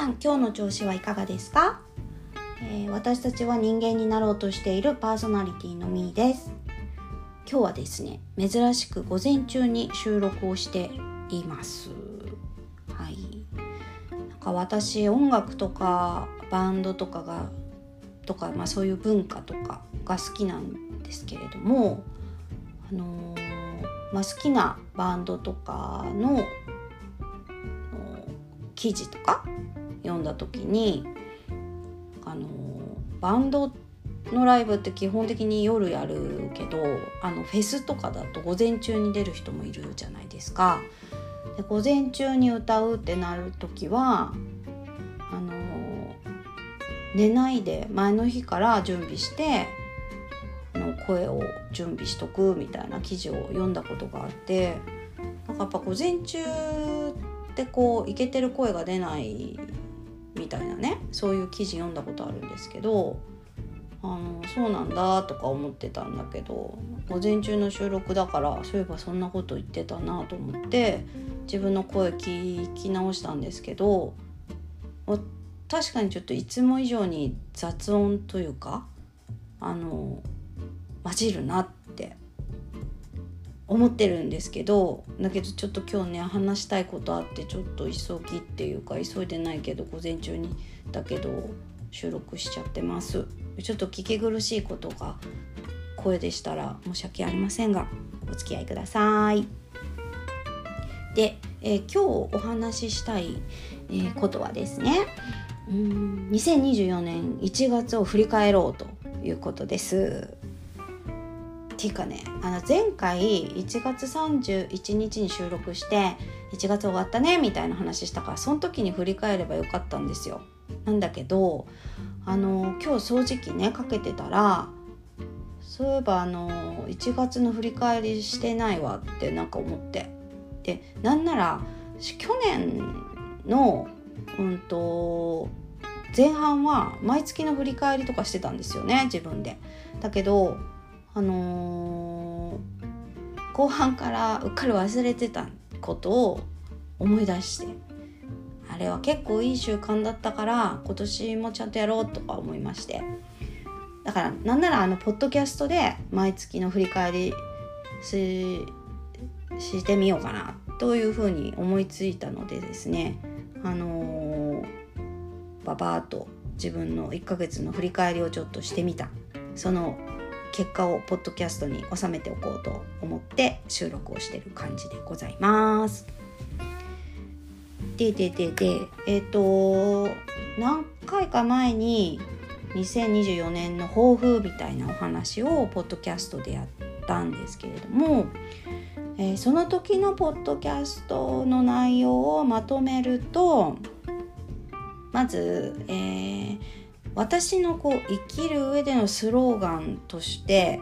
さん今日の調子はいかがですか、えー、私たちは人間になろうとしているパーソナリティのみーです。今日はですね珍しく午前中に収録をしています。はい。なんか私音楽とかバンドとかがとか、まあ、そういう文化とかが好きなんですけれどもあのー、まあ、好きなバンドとかの記事とか読んだ時にあのバンドのライブって基本的に夜やるけどあのフェスとかだと午前中に出る人もいるじゃないですか。で午前中に歌うってなる時はあの寝ないで前の日から準備しての声を準備しとくみたいな記事を読んだことがあってなんかやっぱ午前中ってこうイケてる声が出ないみたいなねそういう記事読んだことあるんですけどあのそうなんだとか思ってたんだけど午前中の収録だからそういえばそんなこと言ってたなと思って自分の声聞き直したんですけど確かにちょっといつも以上に雑音というかあの混じるなって思ってるんですけどだけどちょっと今日ね話したいことあってちょっと急ぎっていうか急いでないけど午前中にだけど収録しちゃってます。ちょっと聞き苦しいことが声でしたら申し訳ありませんがお付き合いください。で、えー、今日お話ししたい、えー、ことはですねうん2024年1月を振り返ろうということです。ていうかねあの前回1月31日に収録して1月終わったねみたいな話したからその時に振り返ればよかったんですよ。なんだけどあの今日掃除機ねかけてたらそういえばあの1月の振り返りしてないわってなんか思ってでなんなら去年のうんと前半は毎月の振り返りとかしてたんですよね自分で。だけどあのー、後半からうっかり忘れてたことを思い出してあれは結構いい習慣だったから今年もちゃんとやろうとか思いまして。だからなんならあのポッドキャストで毎月の振り返りししてみようかなというふうに思いついたのでですね。あのー、ババーと自分の1ヶ月の振り返りをちょっとしてみた。その結果をポッドキャストに収めておこうと思って収録をしてる感じでございます。ででででえっ、ー、と何回か前に2024年の抱負みたいなお話をポッドキャストでやったんですけれども、えー、その時のポッドキャストの内容をまとめるとまず、えー私のこう生きる上でのスローガンとして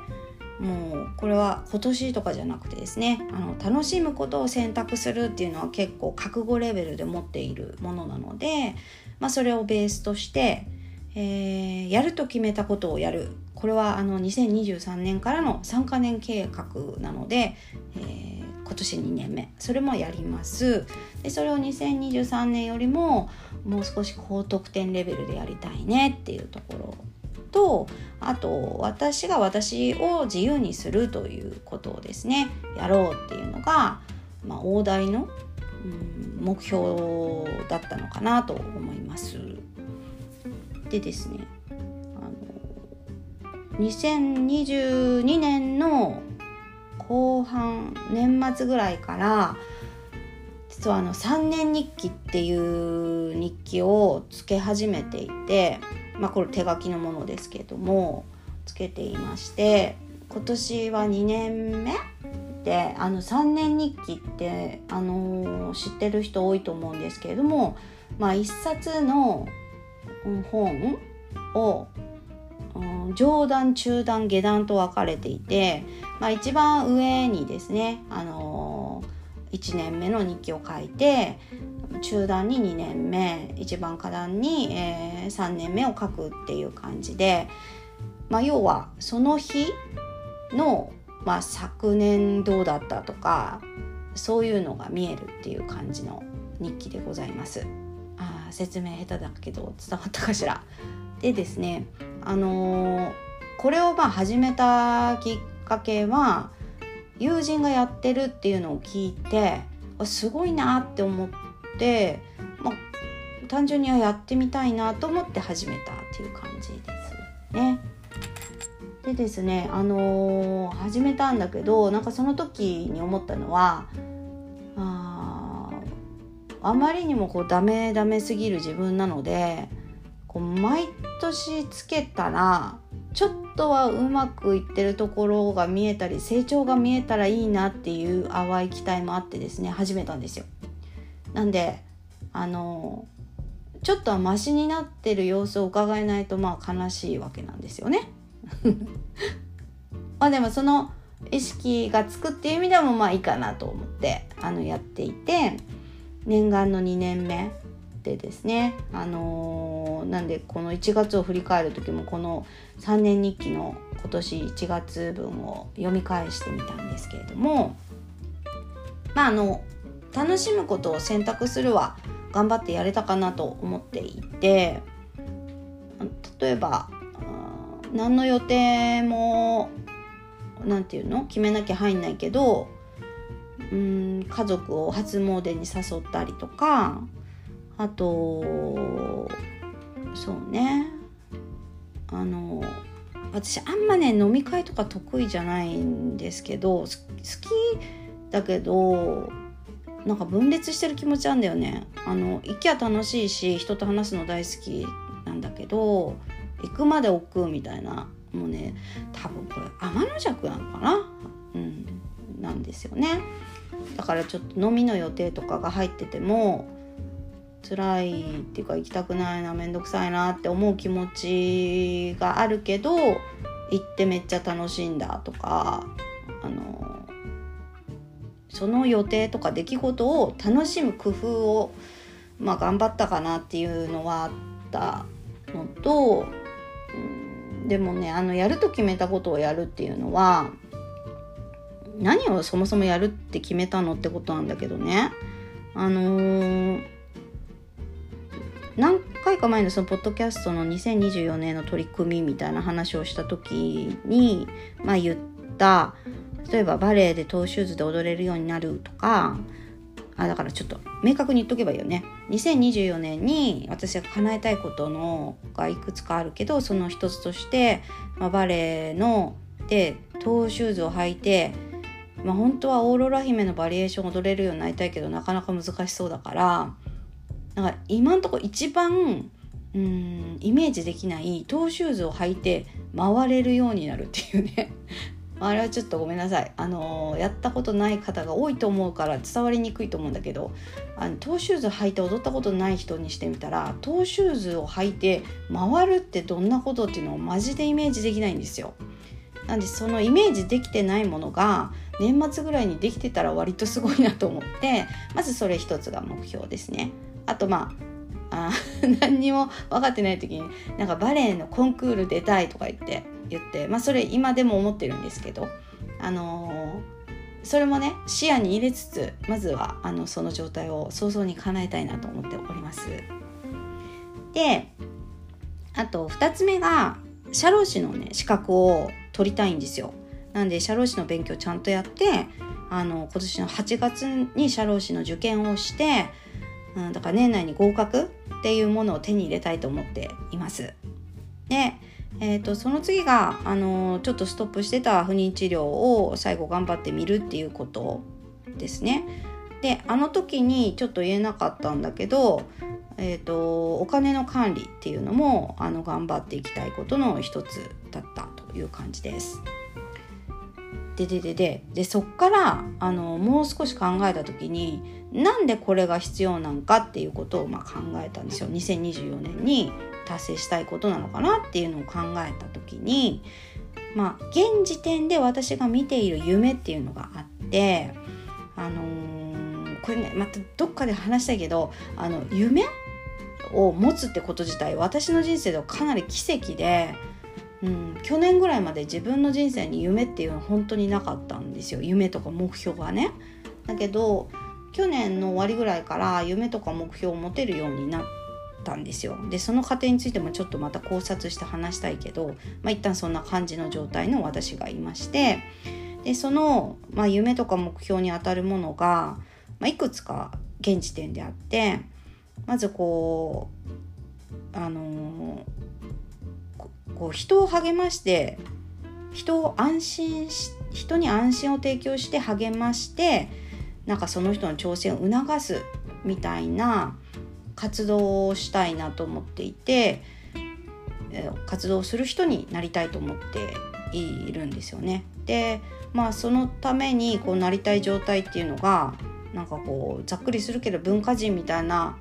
もうこれは今年とかじゃなくてですねあの楽しむことを選択するっていうのは結構覚悟レベルで持っているものなので、まあ、それをベースとして、えー、やると決めたことをやる。これはあの2023年からの3カ年計画なので、えー、今年2年目それもやりますでそれを2023年よりももう少し高得点レベルでやりたいねっていうところとあと私が私を自由にするということをですねやろうっていうのが、まあ、大台の、うん、目標だったのかなと思います。でですねあの2022年の後半年末ぐらいから実はあの3年日記っていう日記をつけ始めていてまあこれ手書きのものですけどもつけていまして今年は2年目であの3年日記ってあの知ってる人多いと思うんですけれどもまあ一冊の本を上段中段下段と分かれていて、まあ、一番上にですね、あのー、1年目の日記を書いて中段に2年目一番下段に、えー、3年目を書くっていう感じで、まあ、要はその日の、まあ、昨年どうだったとかそういうのが見えるっていう感じの日記でございます。あ説明下手だけど伝わったかしら？でですねあのー、これをまあ始めたきっかけは友人がやってるっていうのを聞いてすごいなって思って、まあ、単純にはやってみたいなと思って始めたっていう感じですね。でですねあのー、始めたんだけどなんかその時に思ったのはああまりにもこうダメダメすぎる自分なのでこう毎年つけたらちょっとはうまくいってるところが見えたり成長が見えたらいいなっていう淡い期待もあってですね始めたんですよ。なんであのちょっとはマシになってる様子を伺えないとまあ悲しいわけなんですよね。まあでもその意識がつくっていう意味でもまあいいかなと思ってあのやっていて念願の2年目でですねあのー、なんでこの1月を振り返る時もこの3年日記の今年1月分を読み返してみたんですけれどもまああの楽しむことを選択するは頑張ってやれたかなと思っていて例えば何の予定も何て言うの決めなきゃ入んないけどうん家族を初詣に誘ったりとかあとそうね。あの私あんまね飲み会とか得意じゃないんですけど好きだけどなんか分裂してる気持ちなんだよね。あの行きゃ楽しいし人と話すの大好きなんだけど行くまで億劫みたいなもうね多分これ天の弱なのかな？うんなんですよね。だからちょっと飲みの予定とかが入ってても辛いっていうか行きたくないな面倒くさいなって思う気持ちがあるけど行ってめっちゃ楽しいんだとかあのその予定とか出来事を楽しむ工夫を、まあ、頑張ったかなっていうのはあったのと、うん、でもねあのやると決めたことをやるっていうのは何をそもそもやるって決めたのってことなんだけどね。あのー何回か前のそのポッドキャストの2024年の取り組みみたいな話をした時に、まあ、言った例えばバレエでトーシューズで踊れるようになるとかあだからちょっと明確に言っとけばいいよね。2024年に私が叶えたいことのがいくつかあるけどその一つとして、まあ、バレエのでトーシューズを履いてまあ、本当はオーロラ姫のバリエーション踊れるようになりたいけどなかなか難しそうだからだから今んとこ一番うんイメージできないトーシューズを履いて回れるようになるっていうね あれはちょっとごめんなさいあのー、やったことない方が多いと思うから伝わりにくいと思うんだけどあのトーシューズ履いて踊ったことない人にしてみたらトーシューズを履いて回るってどんなことっていうのをマジでイメージできないんですよ。なんでそのイメージできてないものが年末ぐらいにできてたら割とすごいなと思ってまずそれ一つが目標ですね。あとまああ 何にも分かってない時になんかバレエのコンクール出たいとか言って言ってまあそれ今でも思ってるんですけどあのー、それもね視野に入れつつまずはあのその状態を早々に叶えたいなと思っております。であと2つ目が社労士のね資格を取りたいんですよ。なんで社労士の勉強ちゃんとやってあの今年の8月に社労士の受験をしてうん、だから年内に合格っていうものを手に入れたいと思っています。で、えーと、その次が、あのちょっとストップしてた不妊治療を最後頑張ってみるっていうことですね。であの時にちょっと言えなかったんだけど、えーと、お金の管理っていうのもあの頑張っていきたいことの一つだったという感じです。でででで。でそっからあのもう少し考えた時になんでこれが必要なんかっていうことをまあ考えたんですよ。2024年に達成したいことなのかなっていうのを考えた時にまあ現時点で私が見ている夢っていうのがあってあのー、これねまたどっかで話したいけどあの夢を持つってこと自体私の人生ではかなり奇跡で、うん、去年ぐらいまで自分の人生に夢っていうのは本当になかったんですよ。夢とか目標はね。だけど去年の終わりぐらいから夢とか目標を持てるようになったんですよ。でその過程についてもちょっとまた考察して話したいけど、まあ、一旦そんな感じの状態の私がいまして。でその、まあ、夢とか目標にあたるものが、まあ、いくつか現時点であってまずこうあのこう人を励まして人を安心し人に安心を提供して励ましてなんかその人の挑戦を促すみたいな活動をしたいなと思っていて活動する人になりたいと思っているんですよね。でまあそのためにこうなりたい状態っていうのがなんかこうざっくりするけど文化人みたいな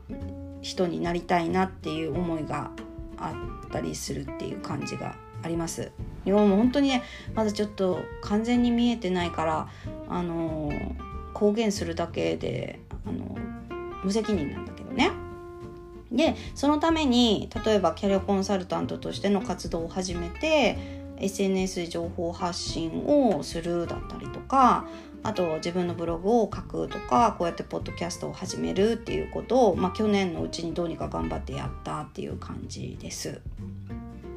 人になりたいなっていう思いがあったりするっていう感じがあります。日本も本当にねまだちょっと完全に見えてないからあの公言するだけであの無責任なんだけどね。でそのために例えばキャリアコンサルタントとしての活動を始めて SNS で情報発信をするだったりとかあと自分のブログを書くとかこうやってポッドキャストを始めるっていうことを、まあ、去年のうちにどうにか頑張ってやったっていう感じです。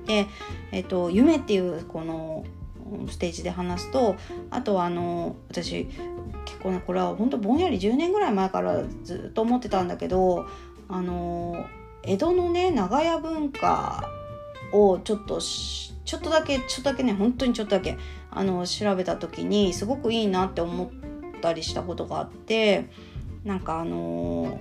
で、えっと、夢っていうこのステージで話すとあとはあの私結構ねこれは本当ぼんやり10年ぐらい前からずっと思ってたんだけどあの江戸のね長屋文化をちょっとちょっとだけちょっとだけね本当にちょっとだけあの調べた時にすごくいいなって思ったりしたことがあってなんかあの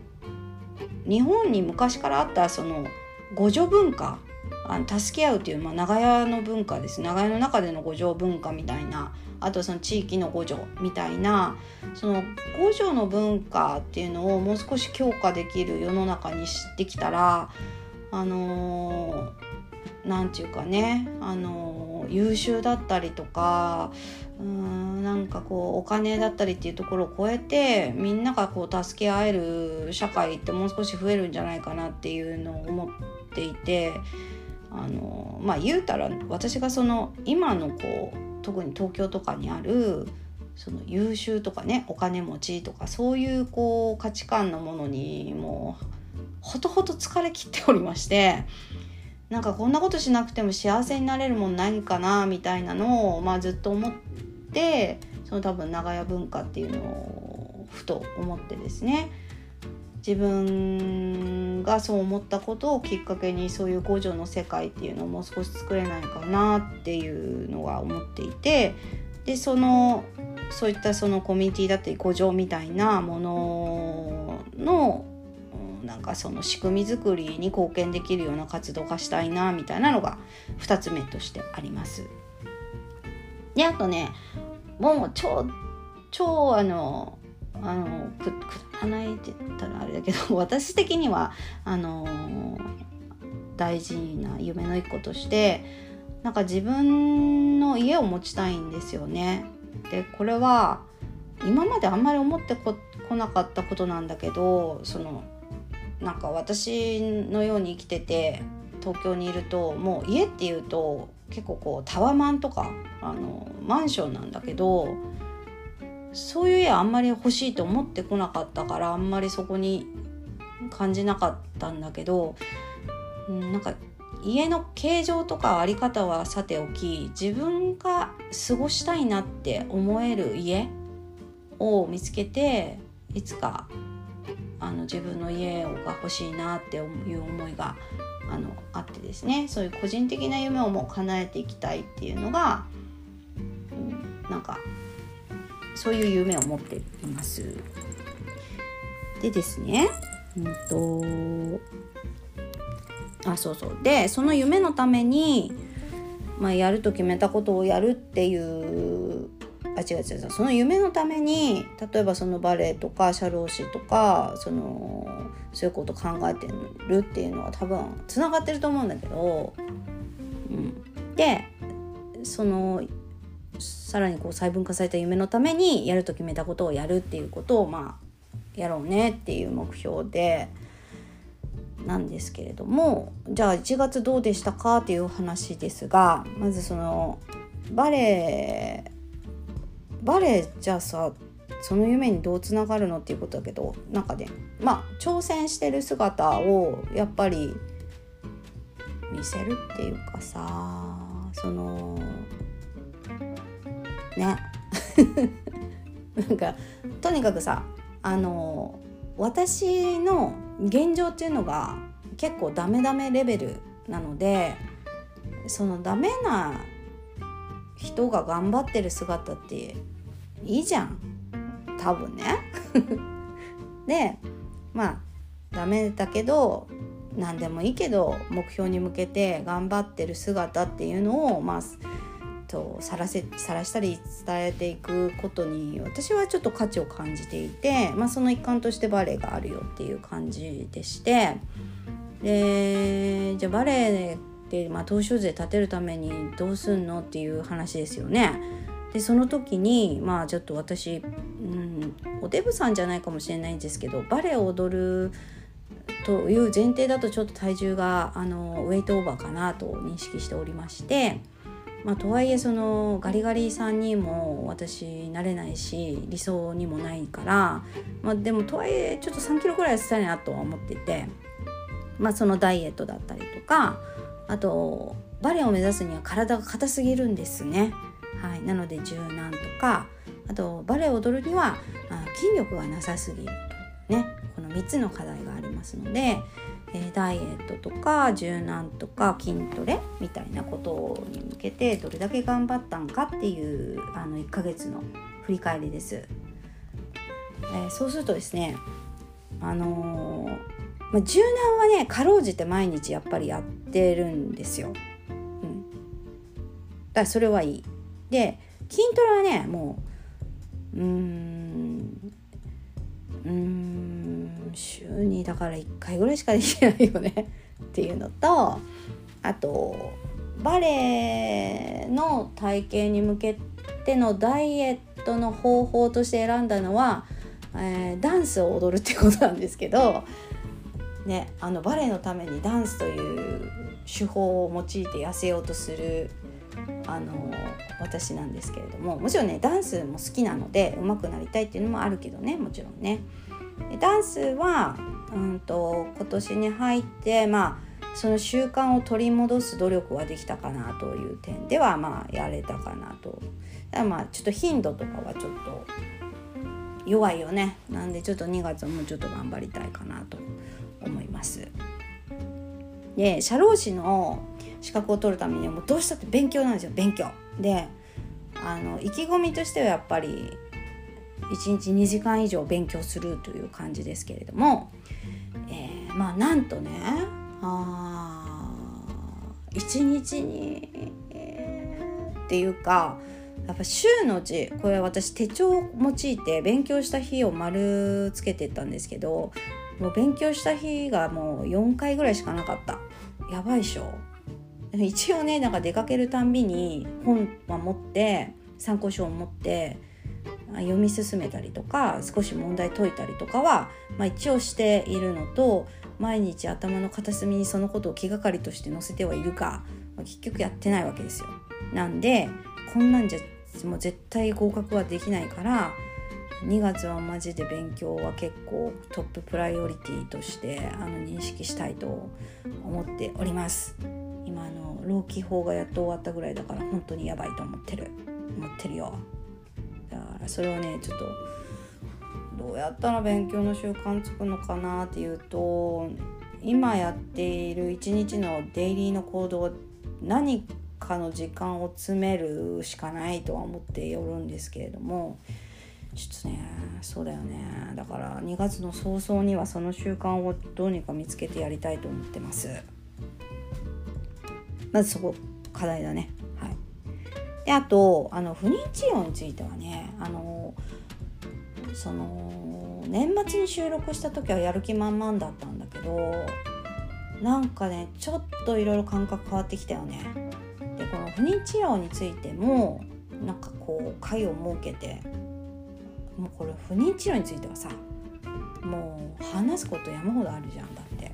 日本に昔からあったその互助文化あの助け合うっていう、まあ、長屋の文化です。長屋の中での互助文化みたいなあとその地域の互助みたいなその互助の文化っていうのをもう少し強化できる世の中にしてきたらあの何て言うかね、あの優秀だったりとかうんなんかこうお金だったりっていうところを超えてみんながこう助け合える社会ってもう少し増えるんじゃないかなっていうのを思っていてあのまあ言うたら私がその今のこう特に東京とかにあるその優秀とかねお金持ちとかそういうこう価値観のものにもうほとほと疲れきっておりましてなんかこんなことしなくても幸せになれるもんないかなみたいなのを、まあ、ずっと思ってその多分長屋文化っていうのをふと思ってですね。自分がそう思ったことをきっかけにそういう五条の世界っていうのをもう少し作れないかなっていうのは思っていてでそのそういったそのコミュニティだったり五条みたいなもののなんかその仕組み作りに貢献できるような活動がしたいなみたいなのが2つ目としてあります。であとねもう超超あのあのくくだらないって言ったらあれだけど 私的にはあの大事な夢の一個としてなんか自分の家を持ちたいんですよね。でこれは今まであんまり思ってこなかったことなんだけどそのなんか私のように生きてて東京にいるともう家っていうと結構こうタワマンとかあのマンションなんだけどそういう家あんまり欲しいと思ってこなかったからあんまりそこに感じなかったんだけどなんか家の形状とかあり方はさておき自分が過ごしたいなって思える家を見つけていつかあの自分の家が欲しいなっていう思いがあのあってですねそういう個人的な夢をもう叶えていきたいっていうのが、うん、なんかそういう夢を持っています。でですね、うんとあそうそうでその夢のために、まあ、やると決めたことをやるっていうあ違う違うその夢のために例えばそのバレエとか社労士とかそのそういうこと考えてるっていうのは多分つながってると思うんだけど、うん、でそのさらにこう細分化された夢のためにやると決めたことをやるっていうことをまあやろうねっていう目標でなんですけれどもじゃあ1月どうでしたかっていう話ですがまずそのバレエバレエじゃあさその夢にどうつながるのっていうことだけどなんかねまあ挑戦してる姿をやっぱり見せるっていうかさそのね。なんかとにかくさあの私の現状っていうのが結構ダメダメレベルなのでそのダメな人が頑張ってる姿っていいじゃん多分ね でまあダメだけど何でもいいけど目標に向けて頑張ってる姿っていうのをまあとさらせさらしたり伝えていくことに私はちょっと価値を感じていて、まあ、その一環としてバレエがあるよっていう感じでしてでじゃあバレエで、まあ、東証税立てるためにどうすんのっていう話ですよね。でその時にまあちょっと私、うん、おデブさんじゃないかもしれないんですけどバレエを踊るという前提だとちょっと体重があのウェイトオーバーかなと認識しておりまして。まあ、とはいえそのガリガリさんにも私なれないし理想にもないから、まあ、でもとはいえちょっと3キロぐらい痩せたいなとは思っていて、まあ、そのダイエットだったりとかあとバレエを目指すには体が硬すぎるんですね。はい、なので柔軟とかあとバレエを踊るにはあ筋力がなさすぎるとねこの3つの課題がありますのでえダイエットとか柔軟とか筋トレみたいなことに向けてどれだけ頑張ったんかっていうあの1ヶ月の振り返りです。えー、そうするとですねあのー、まあ、柔軟はねかろうじて毎日やっぱりやってるんですよ。うん、だからそれはいい。で筋トレはねもううーんうん週にだから1回ぐらいしかできないよね。っていうのとあとバレエの体型に向けてのダイエットの方法として選んだのは、えー、ダンスを踊るってことなんですけど、ね、あのバレエのためにダンスという手法を用いて痩せようとするあの私なんですけれどももちろんねダンスも好きなので上手くなりたいっていうのもあるけどねもちろんね。ダンスは、うんと、今年に入ってまあその習慣を取り戻す努力はできたかなという点ではまあやれたかなと。だまあちょっと頻度とかはちょっと弱いよねなんでちょっと2月はもうちょっと頑張りたいかなと思います。で社労士の資格を取るためにはもうどうしたって勉強なんですよ勉強。であの意気込みとしてはやっぱり1日2時間以上勉強するという感じですけれども、えー、まあなんとねあ1日に、えー、っていうかやっぱ週のうちこれ私手帳を用いて勉強した日を丸つけてったんですけどもう勉強した日がもう4回ぐらいしかなかったやばいっしょ一応ねなんか出かけるたんびに本は持って参考書を持って読み進めたりとか少し問題解いたりとかは、まあ、一応しているのと毎日頭の片隅にそのことを気がかりとして載せてはいるが、まあ、結局やってないわけですよ。なんでこんなんじゃもう絶対合格はできないから2月はマジで勉強は結構トッププライオリティとしてあの認識したいと思っております。今あの労基法がやっと終わったぐらいだから本当にやばいと思ってる。思ってるよ。だから。それをねちょっとどうやったら勉強の習慣つくのかなっていうと今やっている一日のデイリーの行動何かの時間を詰めるしかないとは思っておるんですけれども。ちょっとねそうだよね。だから2月の早々にはその習慣をどうにか見つけてやりたいと思ってます。まずそこ課題だね。はい。であとあの不妊治療についてはねあのその年末に収録した時はやる気満々だったんだけどなんかねちょっといろいろ感覚変わってきたよね。でこの不妊治療についてもなんかこう会を設けてもうこれ不妊治療についてはさもう話すこと山ほどあるじゃんだって。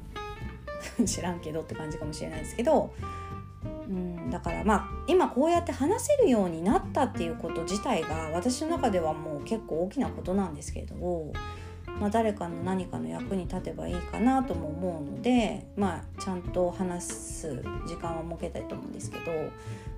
知らんけどって感じかもしれないですけどうん、だからまあ今こうやって話せるようになったっていうこと自体が私の中ではもう結構大きなことなんですけれども、まあ、誰かの何かの役に立てばいいかなとも思うので、まあ、ちゃんと話す時間は設けたいと思うんですけど、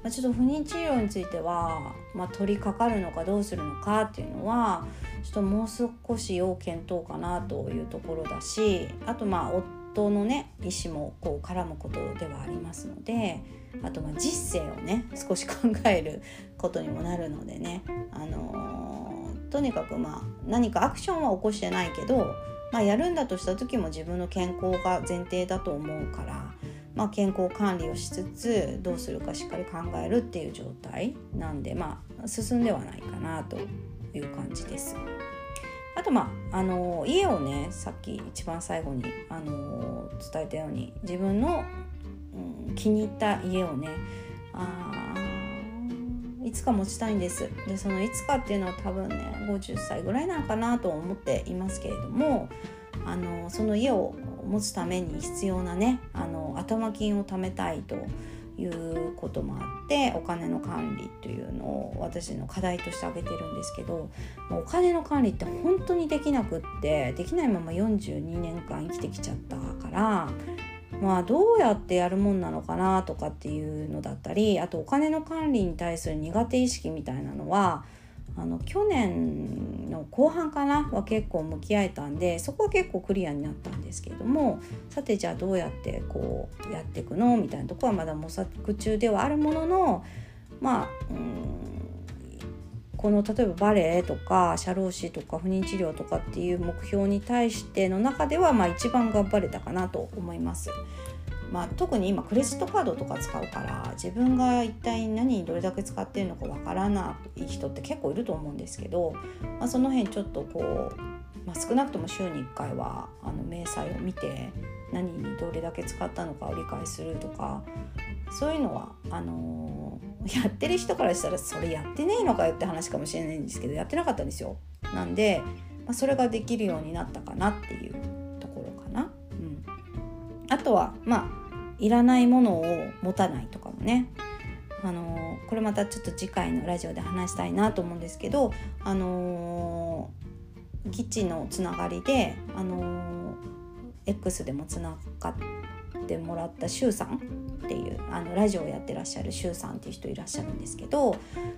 まあ、ちょっと不妊治療については、まあ、取り掛かるのかどうするのかっていうのはちょっともう少し要検討かなというところだしあとまあ夫のね意思もこう絡むことではありますのであとまあ実勢をね少し考えることにもなるのでね、あのー、とにかくまあ何かアクションは起こしてないけど、まあ、やるんだとした時も自分の健康が前提だと思うから、まあ、健康管理をしつつどうするかしっかり考えるっていう状態なんでまあ進んではないかなという感じです。あとまあ、あの家をねさっき一番最後に、あの伝えたように自分の、気に入った家をねあいつか持ちたいんです。でそのいつかっていうのは多分ね50歳ぐらいなのかなと思っていますけれどもあのその家を持つために必要なねあの頭金を貯めたいということもあってお金の管理というのを私の課題として挙げてるんですけどお金の管理って本当にできなくってできないまま42年間生きてきちゃったからまあどうやってやるもんなのかなとかっていうのだったりあとお金の管理に対する苦手意識みたいなのはあの去年の後半かなは結構向き合えたんでそこは結構クリアになったんですけれどもさてじゃあどうやってこうやっていくの？みたいなとこはまだ模索中ではあるもののまあうんこの例えばバレエとか社労士とか不妊治療とかっていう目標に対しての中ではまあ一番頑張れたかなと思います。まあ、特に今クレジットカードとか使うから自分が一体何にどれだけ使ってるのかわからない人って結構いると思うんですけど、まあ、その辺ちょっとこう、まあ、少なくとも週に1回はあの明細を見て何にどれだけ使ったのかを理解するとかそういうのはあのー、やってる人からしたらそれやってねえのかよって話かもしれないんですけどやってなかったんですよ。なんで、まあ、それができるようになったかなっていうところかな。うん、あとはまあいらないものを持たないとかもねあのこれまたちょっと次回のラジオで話したいなと思うんですけどあの基地のつながりであの X でもつながってもらったシュウさんっていうあのラジオをやってらっしゃるシュウさんっていう人いらっしゃるんですけど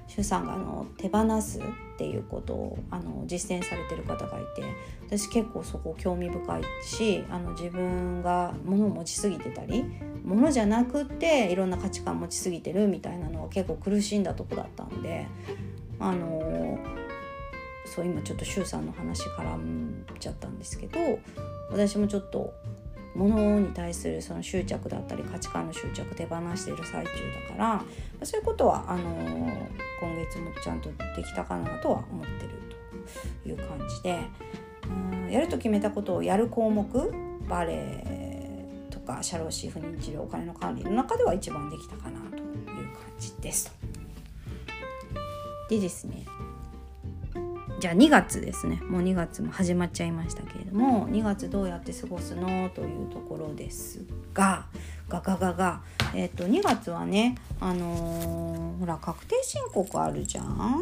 シュウさんがあの手放すっていうことをあの実践されてる方がいて私結構そこ興味深いしあの自分が物を持ちすぎてたり物じゃなくっていろんな価値観持ちすぎてるみたいなのは結構苦しんだとこだったんであのそう今ちょっと周さんの話絡んじゃったんですけど私もちょっと物に対するその執着だったり価値観の執着手放している最中だからそういうことはあの今月もちゃんとできたかなとは思ってるという感じでうんやると決めたことをやる項目バレエとか社労士不妊治療お金の管理の中では一番できたかなという感じです。でですねじゃあ2月ですね。もう2月も始まっちゃいましたけれども2月どうやって過ごすのというところですがガガガガ。えっ、と2月はねあのー、ほら確定申告あるじゃん。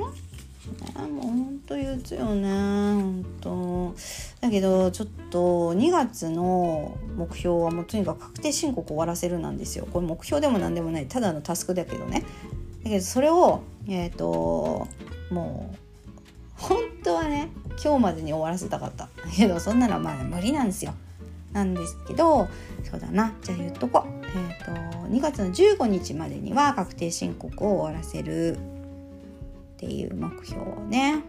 ね、もうほんと憂鬱よねほんとだけどちょっと2月の目標はもうとにかく確定申告終わらせるなんですよ。これ目標でも何でもないただのタスクだけどね。だけどそれをえっ、ー、ともう本当はね今日までに終わらせたかった。けどそんなのまあ無理なんですよ。なんですけどそうだな。じゃあ言っとこう。えっ、ー、と2月の15日までには確定申告を終わらせる。っていう目標をね。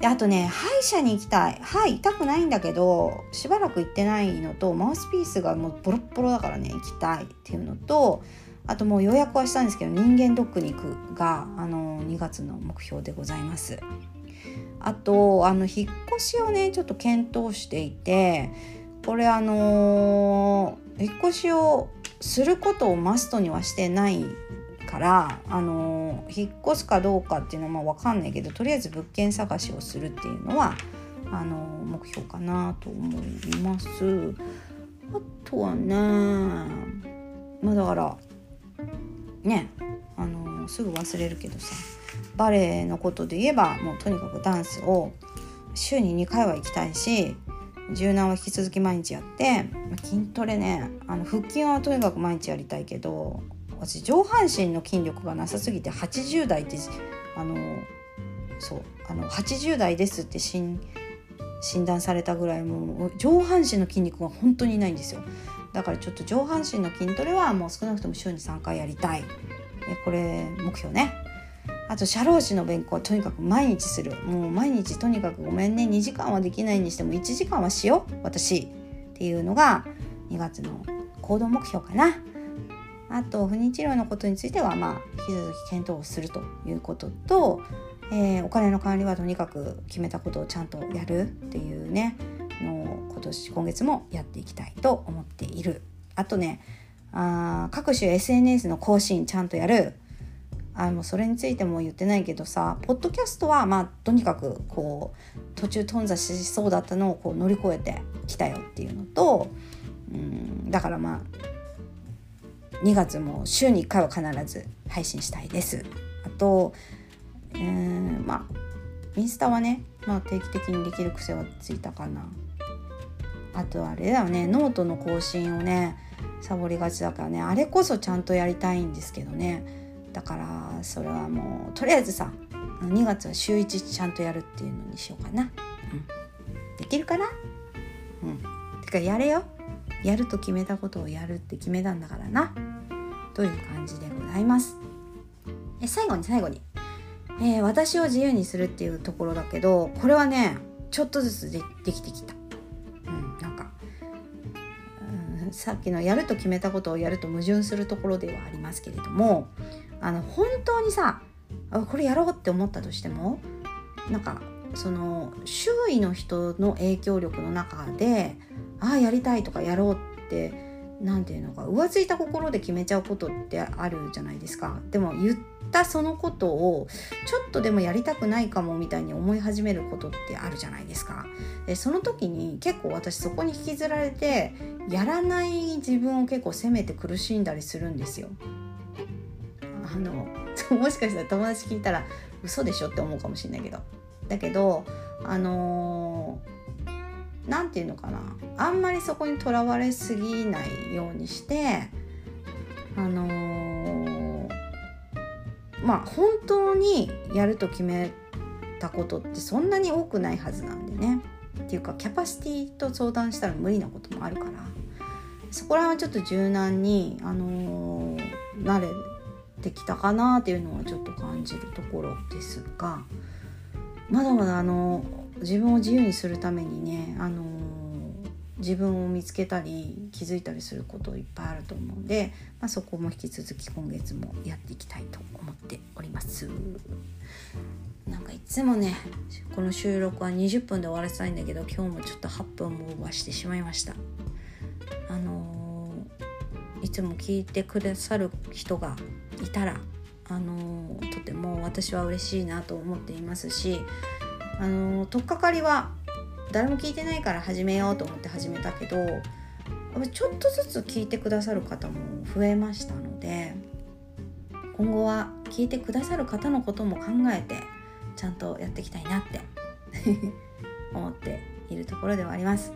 であとね歯医者に行きたい。歯痛くないんだけどしばらく行ってないのとマウスピースがもうボロッボロだからね行きたいっていうのとあともう予約はしたんですけど人間ドックに行くがあの2月の目標でございます。あとあの引っ越しをねちょっと検討していてこれあの引っ越しをすることをマストにはしてないからあの引っ越すかどうかっていうのはまあ分かんないけどとりあえず物件探しをするっていうのはあの目標かなと思います。あとはねまあだからねあのすぐ忘れるけどさバレエのことで言えばもうとにかくダンスを週に2回は行きたいし柔軟は引き続き毎日やって筋トレねあの腹筋はとにかく毎日やりたいけど私上半身の筋力がなさすぎて80代ってあのそうあの80代ですって診断診断されたぐらいもう上半身の筋肉が本当にないんですよ。だからちょっと上半身の筋トレはもう少なくとも週に3回やりたい。これ目標ね。あと社労士の勉強はとにかく毎日する。もう毎日とにかくごめんね。2時間はできないにしても1時間はしよう。私。っていうのが2月の行動目標かな。あと不妊治療のことについてはまあ引き続き検討をするということと、えー、お金の管理はとにかく決めたことをちゃんとやるっていうねの今年今月もやっていきたいと思っているあとねあ各種 SNS の更新ちゃんとやるあのそれについても言ってないけどさポッドキャストはまあとにかくこう途中頓挫しそうだったのをこう乗り越えてきたよっていうのとうんだからまあ2月も週に1回は必ず配信したいです。あとうんまあインスタはね、まあ、定期的にできる癖はついたかな。あとあれだよねノートの更新をねサボりがちだからね。あれこそちゃんとやりたいんですけどね。だからそれはもうとりあえずさ2月は週1ちゃんとやるっていうのにしようかな、うん、できるかな？うん。てかやれよ。やると決めたことをやるって決めたんだからな。という感じでございます。え最後に最後に、えー、私を自由にするっていうところだけどこれはねちょっとずつでできてきた。うんなんかうんさっきのやると決めたことをやると矛盾するところではありますけれどもあの本当にさこれやろうって思ったとしてもなんかその周囲の人の影響力の中でああやりたいとかやろうって何て言うのか浮ついた心で決めちゃうことってあるじゃないですか。でも言ったそのことをちょっとでもやりたくないかもみたいに思い始めることってあるじゃないですか。でその時に結構私そこに引きずられてやらない自分を結構責めて苦しんだりするんですよ。あの もしかしたら友達聞いたら嘘でしょって思うかもしれないけど。だけどあの何、て言うのかな。あんまりそこにとらわれすぎないようにしてあのー、まあ本当にやると決めたことってそんなに多くないはずなんでね。っていうかキャパシティと相談したら無理なこともあるから。そこら辺はちょっと柔軟に、あのー、なれてきたかなっていうのはちょっと感じるところですが。まだまだあの自分を自由にするためにねあの自分を見つけたり気づいたりすることいっぱいあると思うんで、まあ、そこも引き続き今月もやっていきたいと思っております。なんかいつもねこの収録は20分で終わらせたいんだけど今日もちょっと8分もオーバーしてしまいました。あのー、いつも聞いてくださる人がいたらあのとても私は嬉しいなと思っていますしあの取っかかりは誰も聞いてないから始めようと思って始めたけどちょっとずつ聞いてくださる方も増えましたので今後は聞いてくださる方のことも考えてちゃんとやっていきたいなって 思っているところではあります。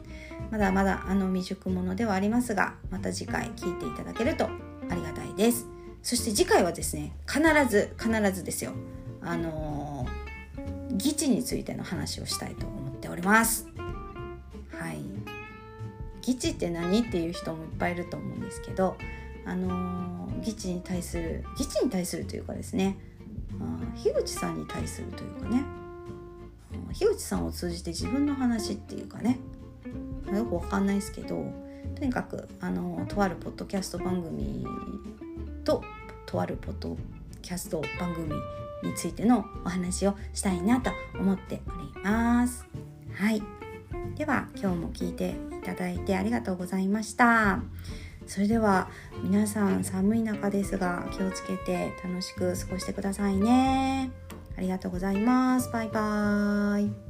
まだまだあの未熟者ではありますがまた次回聞いていただけるとありがたいです。そして次回はですね必ず必ずですよ。あのー、議地についての話をしたいと思っております。はい。議地って何っていう人もいっぱいいると思うんですけどあのー、議地に対する議地に対するというかですね樋口さんに対するというかね樋口さんを通じて自分の話っていうかねよくわかんないですけどとにかくあのとあるポッドキャスト番組ととあるポッドキャスト番組についてのお話をしたいなと思っております。はい。では今日も聞いていただいてありがとうございました。それでは皆さん寒い中ですが気をつけて楽しく過ごしてくださいね。ありがとうございます。バイバーイ。